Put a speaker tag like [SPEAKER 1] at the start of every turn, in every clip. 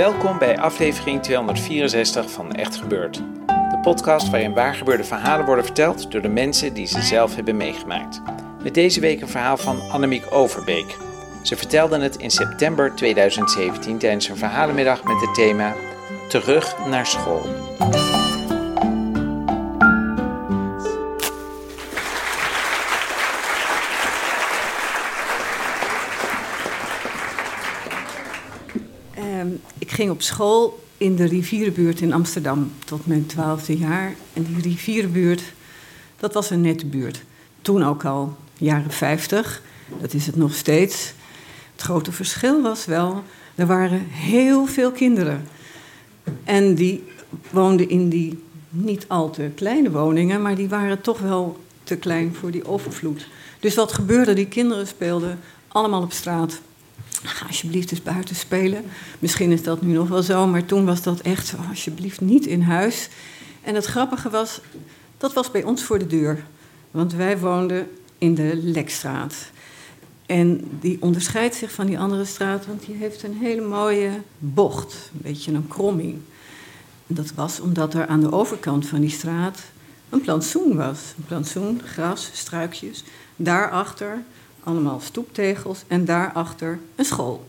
[SPEAKER 1] Welkom bij aflevering 264 van Echt Gebeurd. De podcast waarin waargebeurde verhalen worden verteld door de mensen die ze zelf hebben meegemaakt. Met deze week een verhaal van Annemiek Overbeek. Ze vertelde het in september 2017 tijdens een verhalenmiddag met het thema Terug naar school.
[SPEAKER 2] Ging op school in de rivierenbuurt in Amsterdam tot mijn twaalfde jaar. En die rivierenbuurt, dat was een nette buurt. Toen ook al, jaren 50. Dat is het nog steeds. Het grote verschil was wel, er waren heel veel kinderen. En die woonden in die niet al te kleine woningen, maar die waren toch wel te klein voor die overvloed. Dus wat gebeurde? Die kinderen speelden allemaal op straat. Ga alsjeblieft eens buiten spelen. Misschien is dat nu nog wel zo, maar toen was dat echt zo. Alsjeblieft niet in huis. En het grappige was, dat was bij ons voor de deur. Want wij woonden in de Lekstraat. En die onderscheidt zich van die andere straat, want die heeft een hele mooie bocht. Een beetje een kromming. En dat was omdat er aan de overkant van die straat een plantsoen was. Een plantsoen, gras, struikjes. Daarachter allemaal stoeptegels en daarachter een school.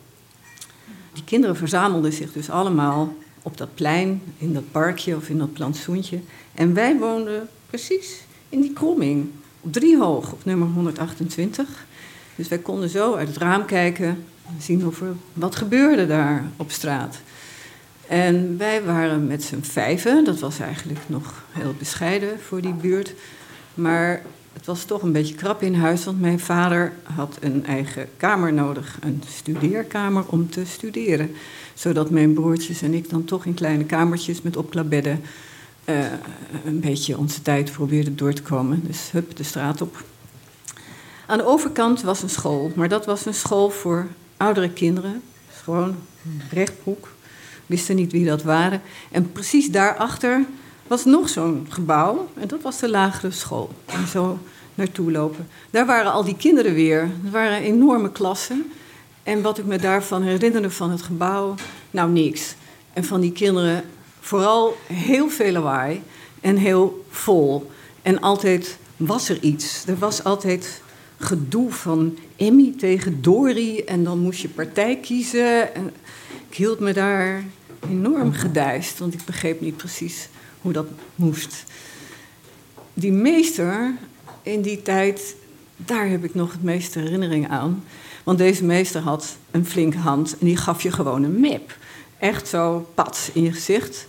[SPEAKER 2] Die kinderen verzamelden zich dus allemaal op dat plein, in dat parkje of in dat plantsoentje. En wij woonden precies in die kromming, op drie hoog, op nummer 128. Dus wij konden zo uit het raam kijken en zien of er wat gebeurde daar op straat. En wij waren met z'n vijven, dat was eigenlijk nog heel bescheiden voor die buurt. Maar het was toch een beetje krap in huis, want mijn vader had een eigen kamer nodig, een studeerkamer om te studeren. Zodat mijn broertjes en ik dan toch in kleine kamertjes met opklapbedden uh, een beetje onze tijd probeerden door te komen. Dus hup, de straat op. Aan de overkant was een school, maar dat was een school voor oudere kinderen. Gewoon een rechthoek, wisten niet wie dat waren. En precies daarachter was nog zo'n gebouw en dat was de lagere school. En zo naartoe lopen. Daar waren al die kinderen weer. Er waren enorme klassen. En wat ik me daarvan herinnerde van het gebouw, nou niks. En van die kinderen vooral heel veel lawaai en heel vol. En altijd was er iets. Er was altijd gedoe van Emmy tegen Dori en dan moest je partij kiezen. En ik hield me daar enorm gedijst, want ik begreep niet precies hoe dat moest. Die meester in die tijd, daar heb ik nog het meeste herinnering aan. Want deze meester had een flinke hand en die gaf je gewoon een map. Echt zo pats in je gezicht.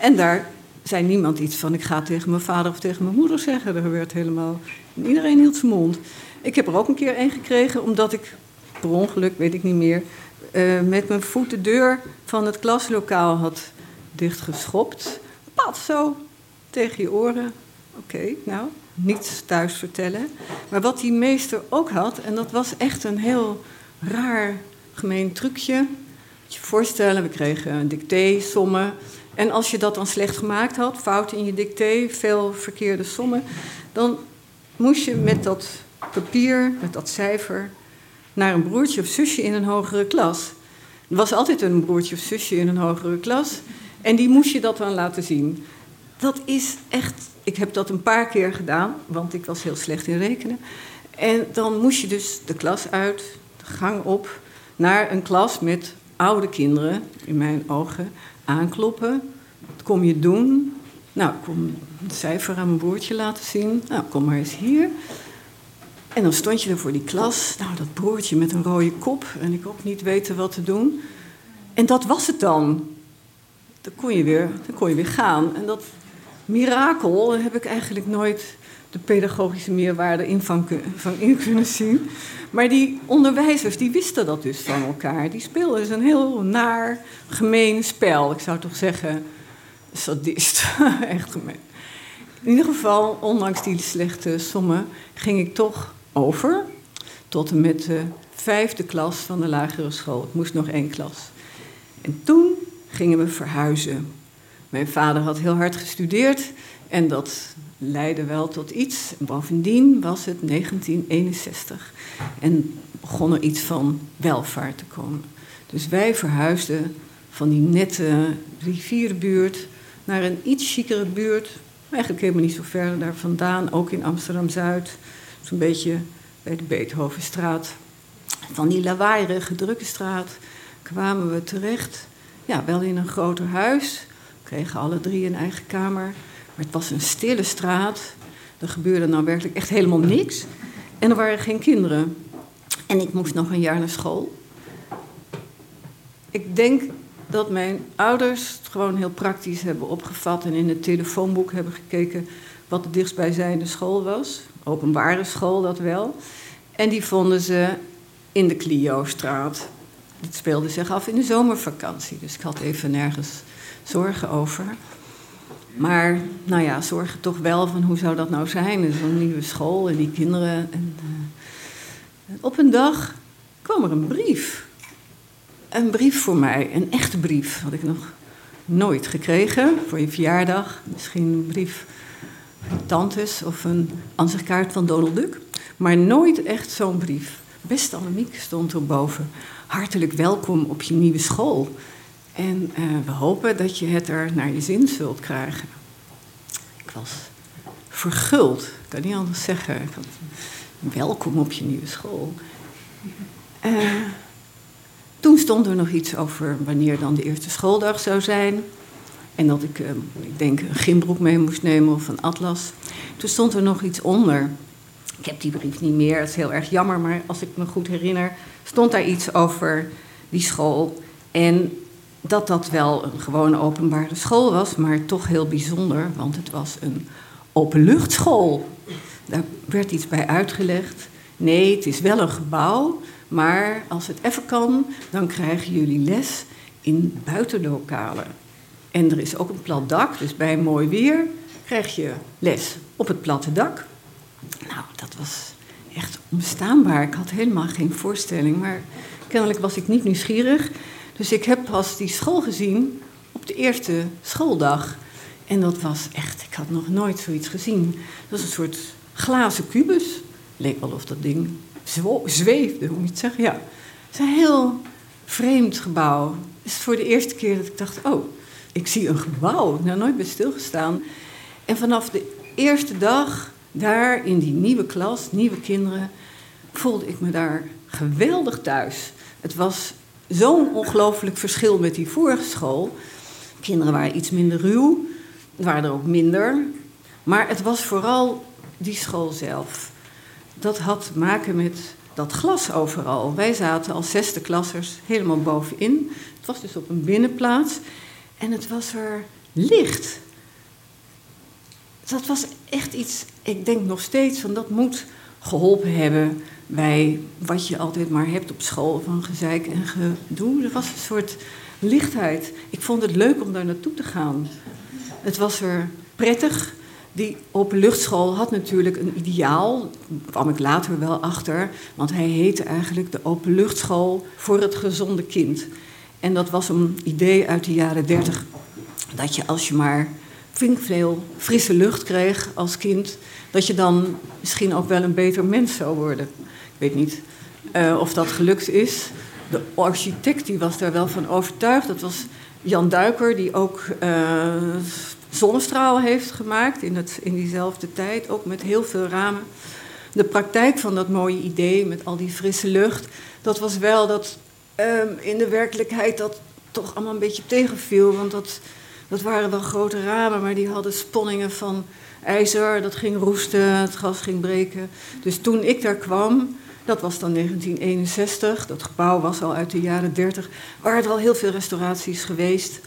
[SPEAKER 2] En daar zei niemand iets van: ik ga tegen mijn vader of tegen mijn moeder zeggen. Er werd helemaal. Iedereen hield zijn mond. Ik heb er ook een keer een gekregen, omdat ik per ongeluk, weet ik niet meer, uh, met mijn voet de deur van het klaslokaal had dichtgeschopt pat zo tegen je oren. Oké, nou, niets thuis vertellen. Maar wat die meester ook had, en dat was echt een heel raar gemeen trucje. Moet je voorstellen, we kregen een dicté, sommen. En als je dat dan slecht gemaakt had, fout in je dicté, veel verkeerde sommen, dan moest je met dat papier, met dat cijfer, naar een broertje of zusje in een hogere klas. Er was altijd een broertje of zusje in een hogere klas. En die moest je dat dan laten zien. Dat is echt. Ik heb dat een paar keer gedaan, want ik was heel slecht in rekenen. En dan moest je dus de klas uit, de gang op, naar een klas met oude kinderen, in mijn ogen, aankloppen. Wat kom je doen? Nou, kom een cijfer aan mijn broertje laten zien. Nou, kom maar eens hier. En dan stond je er voor die klas. Nou, dat broertje met een rode kop. En ik ook niet weten wat te doen. En dat was het dan dan kon je weer, dan kon je weer gaan. En dat mirakel heb ik eigenlijk nooit de pedagogische meerwaarde in van, van in kunnen zien. Maar die onderwijzers die wisten dat dus van elkaar. Die speelden dus een heel naar, gemeen spel. Ik zou toch zeggen, sadist. Echt gemeen. In ieder geval, ondanks die slechte sommen, ging ik toch over tot en met de vijfde klas van de lagere school. Ik moest nog één klas. En toen gingen we verhuizen. Mijn vader had heel hard gestudeerd en dat leidde wel tot iets. Bovendien was het 1961 en begon er iets van welvaart te komen. Dus wij verhuisden van die nette rivierbuurt naar een iets chicere buurt. Eigenlijk helemaal niet zo ver daar vandaan, ook in Amsterdam-Zuid. Zo'n beetje bij de Beethovenstraat. Van die lawaaierige drukke straat kwamen we terecht. Ja, wel in een groter huis. We kregen alle drie een eigen kamer. Maar het was een stille straat. Er gebeurde nou werkelijk echt helemaal niks. En er waren geen kinderen. En ik moest nog een jaar naar school. Ik denk dat mijn ouders het gewoon heel praktisch hebben opgevat en in het telefoonboek hebben gekeken wat de dichtstbijzijnde school was. Openbare school, dat wel. En die vonden ze in de Clio-straat. Dit speelde zich af in de zomervakantie, dus ik had even nergens zorgen over. Maar, nou ja, zorgen toch wel van hoe zou dat nou zijn? Zo'n nieuwe school en die kinderen. En, uh, op een dag kwam er een brief. Een brief voor mij, een echte brief. Had ik nog nooit gekregen voor je verjaardag. Misschien een brief van tantes of een ansichtkaart van Donald Duck. Maar nooit echt zo'n brief. Beste Annemiek stond er boven. Hartelijk welkom op je nieuwe school. En uh, we hopen dat je het er naar je zin zult krijgen. Ik was verguld, ik kan niet anders zeggen. Welkom op je nieuwe school. Uh, toen stond er nog iets over wanneer dan de eerste schooldag zou zijn. En dat ik, uh, ik denk, een gymbroek mee moest nemen of een atlas. Toen stond er nog iets onder. Ik heb die brief niet meer, dat is heel erg jammer, maar als ik me goed herinner, stond daar iets over die school. En dat dat wel een gewone openbare school was, maar toch heel bijzonder, want het was een openluchtschool. Daar werd iets bij uitgelegd. Nee, het is wel een gebouw, maar als het even kan, dan krijgen jullie les in buitenlokalen. En er is ook een plat dak, dus bij mooi weer krijg je les op het platte dak. Nou, dat was echt onbestaanbaar. Ik had helemaal geen voorstelling, maar kennelijk was ik niet nieuwsgierig. Dus ik heb pas die school gezien op de eerste schooldag. En dat was echt, ik had nog nooit zoiets gezien. Dat was een soort glazen kubus. Leek wel of dat ding zweefde, hoe moet je het zeggen? Ja. Het is een heel vreemd gebouw. Het is voor de eerste keer dat ik dacht, oh, ik zie een gebouw. Nou nooit bij stilgestaan. En vanaf de eerste dag daar in die nieuwe klas, nieuwe kinderen, voelde ik me daar geweldig thuis. Het was zo'n ongelooflijk verschil met die vorige school. Kinderen waren iets minder ruw, waren er ook minder. Maar het was vooral die school zelf. Dat had te maken met dat glas overal. Wij zaten als zesde klassers helemaal bovenin. Het was dus op een binnenplaats. En het was er licht dat was echt iets, ik denk nog steeds, van dat moet geholpen hebben bij wat je altijd maar hebt op school van gezeik en gedoe. Er was een soort lichtheid. Ik vond het leuk om daar naartoe te gaan. Het was er prettig. Die openluchtschool had natuurlijk een ideaal, daar kwam ik later wel achter, want hij heette eigenlijk de openluchtschool voor het gezonde kind. En dat was een idee uit de jaren dertig, dat je als je maar veel frisse lucht kreeg als kind, dat je dan misschien ook wel een beter mens zou worden. Ik weet niet uh, of dat gelukt is. De architect die was daar wel van overtuigd. Dat was Jan Duiker, die ook uh, zonnestralen heeft gemaakt in, het, in diezelfde tijd, ook met heel veel ramen. De praktijk van dat mooie idee met al die frisse lucht, dat was wel dat um, in de werkelijkheid dat toch allemaal een beetje tegenviel. Want dat, dat waren wel grote ramen, maar die hadden sponningen van ijzer. Dat ging roesten, het gas ging breken. Dus toen ik daar kwam, dat was dan 1961, dat gebouw was al uit de jaren 30, waren er al heel veel restauraties geweest.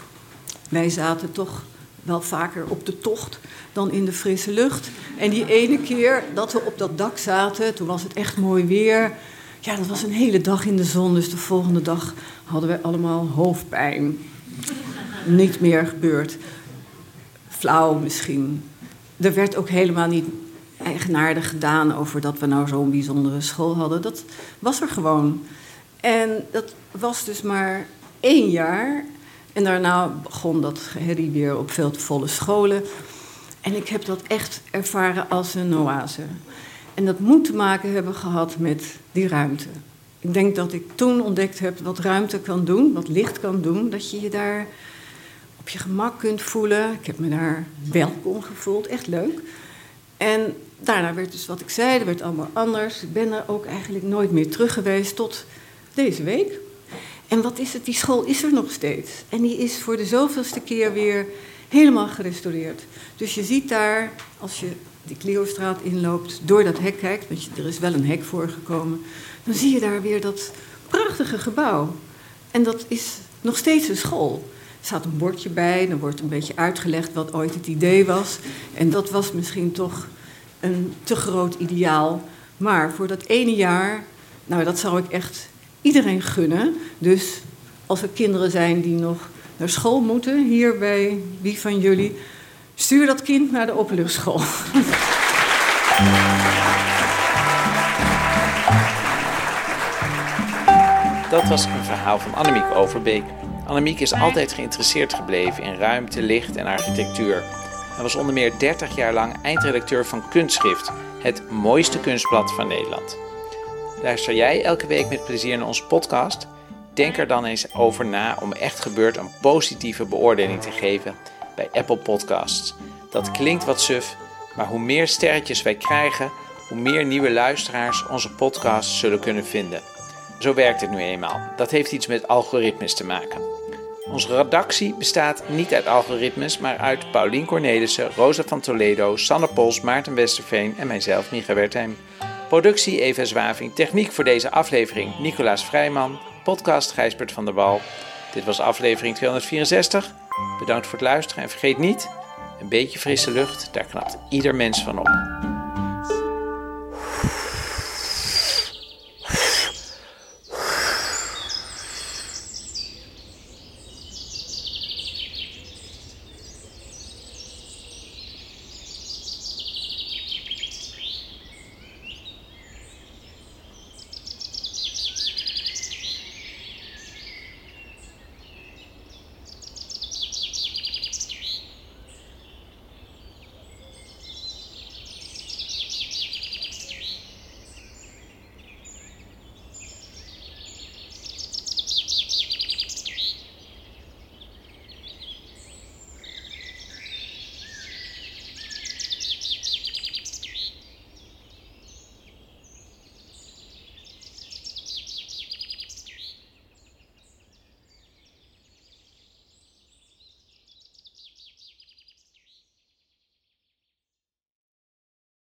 [SPEAKER 2] Wij zaten toch wel vaker op de tocht dan in de frisse lucht. En die ene keer dat we op dat dak zaten, toen was het echt mooi weer. Ja, dat was een hele dag in de zon, dus de volgende dag hadden we allemaal hoofdpijn. Niet meer gebeurd. Flauw misschien. Er werd ook helemaal niet eigenaardig gedaan over dat we nou zo'n bijzondere school hadden. Dat was er gewoon. En dat was dus maar één jaar. En daarna begon dat herrie weer op veel te volle scholen. En ik heb dat echt ervaren als een oase. En dat moet te maken hebben gehad met die ruimte. Ik denk dat ik toen ontdekt heb wat ruimte kan doen, wat licht kan doen. Dat je je daar je gemak kunt voelen. Ik heb me daar welkom gevoeld, echt leuk. En daarna werd dus wat ik zei, er werd allemaal anders. Ik ben er ook eigenlijk nooit meer terug geweest tot deze week. En wat is het? Die school is er nog steeds. En die is voor de zoveelste keer weer helemaal gerestaureerd. Dus je ziet daar, als je die Cleostraat inloopt, door dat hek kijkt, want er is wel een hek voorgekomen, dan zie je daar weer dat prachtige gebouw. En dat is nog steeds een school. Staat een bordje bij, dan wordt een beetje uitgelegd wat ooit het idee was. En dat was misschien toch een te groot ideaal. Maar voor dat ene jaar, nou dat zou ik echt iedereen gunnen. Dus als er kinderen zijn die nog naar school moeten, hier bij wie van jullie, stuur dat kind naar de openluchtschool.
[SPEAKER 1] Dat was een verhaal van Annemiek Overbeek. Annemiek is altijd geïnteresseerd gebleven in ruimte, licht en architectuur. Hij was onder meer 30 jaar lang eindredacteur van Kunstschrift, het mooiste kunstblad van Nederland. Luister jij elke week met plezier naar onze podcast? Denk er dan eens over na om echt gebeurd een positieve beoordeling te geven bij Apple Podcasts. Dat klinkt wat suf, maar hoe meer sterretjes wij krijgen, hoe meer nieuwe luisteraars onze podcast zullen kunnen vinden. Zo werkt het nu eenmaal. Dat heeft iets met algoritmes te maken. Onze redactie bestaat niet uit algoritmes, maar uit Paulien Cornelissen, Rosa van Toledo, Sanne Pols, Maarten Westerveen en mijzelf, Micha Wertheim. Productie Eva Zwaving, techniek voor deze aflevering Nicolaas Vrijman, podcast Gijsbert van der Wal. Dit was aflevering 264. Bedankt voor het luisteren en vergeet niet, een beetje frisse lucht, daar knapt ieder mens van op.